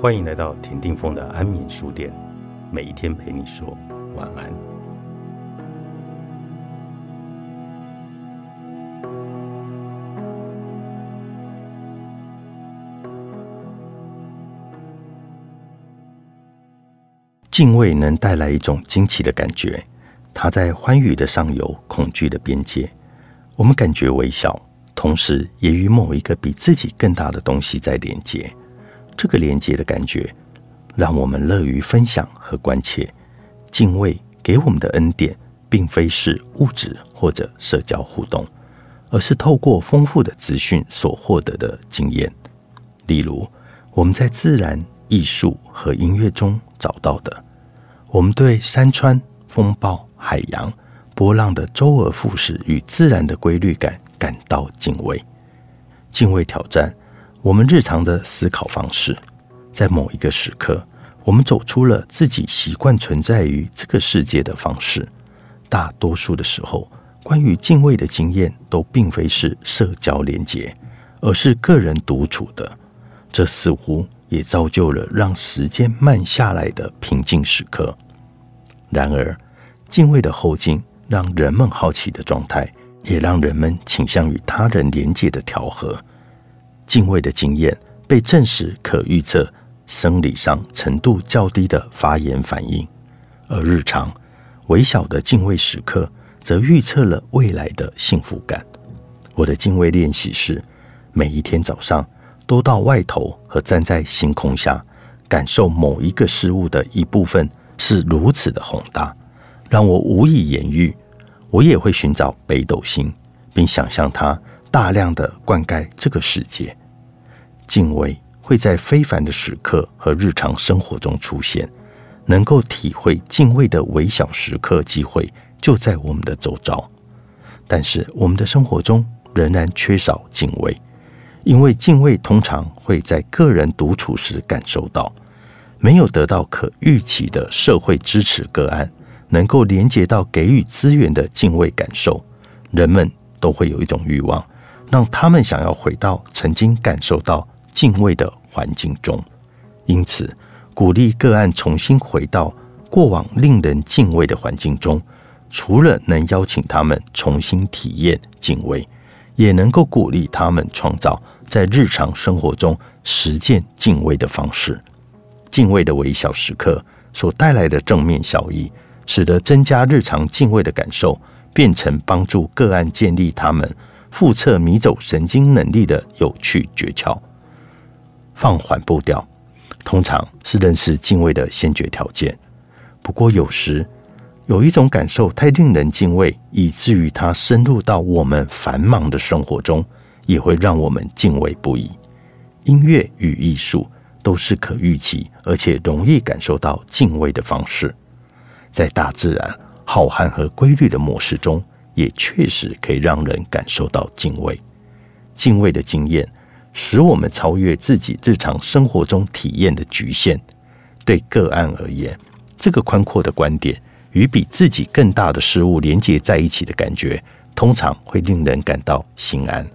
欢迎来到田定峰的安眠书店，每一天陪你说晚安。敬畏能带来一种惊奇的感觉，它在欢愉的上游，恐惧的边界。我们感觉微小，同时也与某一个比自己更大的东西在连接。这个连接的感觉，让我们乐于分享和关切。敬畏给我们的恩典，并非是物质或者社交互动，而是透过丰富的资讯所获得的经验。例如，我们在自然、艺术和音乐中找到的。我们对山川、风暴、海洋、波浪的周而复始与自然的规律感感到敬畏。敬畏挑战。我们日常的思考方式，在某一个时刻，我们走出了自己习惯存在于这个世界的方式。大多数的时候，关于敬畏的经验都并非是社交连接，而是个人独处的。这似乎也造就了让时间慢下来的平静时刻。然而，敬畏的后劲让人们好奇的状态，也让人们倾向于他人连接的调和。敬畏的经验被证实可预测生理上程度较低的发炎反应，而日常微小的敬畏时刻则预测了未来的幸福感。我的敬畏练习是每一天早上都到外头和站在星空下，感受某一个事物的一部分是如此的宏大，让我无以言喻。我也会寻找北斗星，并想象它大量的灌溉这个世界。敬畏会在非凡的时刻和日常生活中出现，能够体会敬畏的微小时刻机会就在我们的周遭。但是我们的生活中仍然缺少敬畏，因为敬畏通常会在个人独处时感受到，没有得到可预期的社会支持个案，能够连接到给予资源的敬畏感受，人们都会有一种欲望，让他们想要回到曾经感受到。敬畏的环境中，因此鼓励个案重新回到过往令人敬畏的环境中，除了能邀请他们重新体验敬畏，也能够鼓励他们创造在日常生活中实践敬畏的方式。敬畏的微小时刻所带来的正面效益，使得增加日常敬畏的感受，变成帮助个案建立他们复测迷走神经能力的有趣诀窍。放缓步调，通常是认识敬畏的先决条件。不过，有时有一种感受太令人敬畏，以至于它深入到我们繁忙的生活中，也会让我们敬畏不已。音乐与艺术都是可预期而且容易感受到敬畏的方式。在大自然浩瀚和规律的模式中，也确实可以让人感受到敬畏。敬畏的经验。使我们超越自己日常生活中体验的局限。对个案而言，这个宽阔的观点与比自己更大的事物连接在一起的感觉，通常会令人感到心安。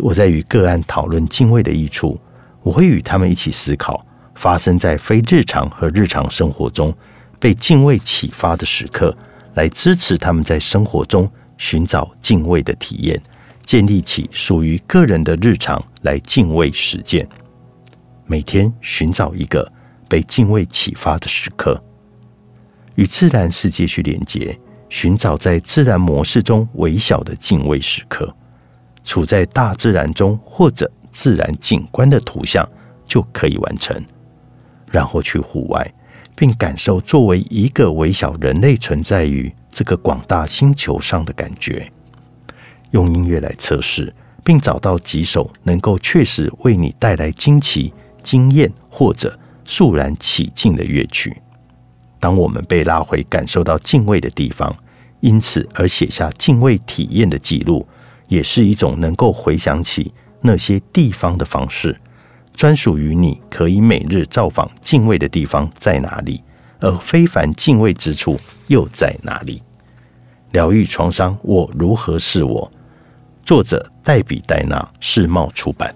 我在与个案讨论敬畏的益处，我会与他们一起思考发生在非日常和日常生活中被敬畏启发的时刻，来支持他们在生活中寻找敬畏的体验。建立起属于个人的日常来敬畏实践，每天寻找一个被敬畏启发的时刻，与自然世界去连接，寻找在自然模式中微小的敬畏时刻，处在大自然中或者自然景观的图像就可以完成，然后去户外，并感受作为一个微小人类存在于这个广大星球上的感觉。用音乐来测试，并找到几首能够确实为你带来惊奇、惊艳或者肃然起敬的乐曲。当我们被拉回感受到敬畏的地方，因此而写下敬畏体验的记录，也是一种能够回想起那些地方的方式。专属于你可以每日造访敬畏的地方在哪里？而非凡敬畏之处又在哪里？疗愈创伤，我如何是我？作者：黛比·戴娜，世贸出版。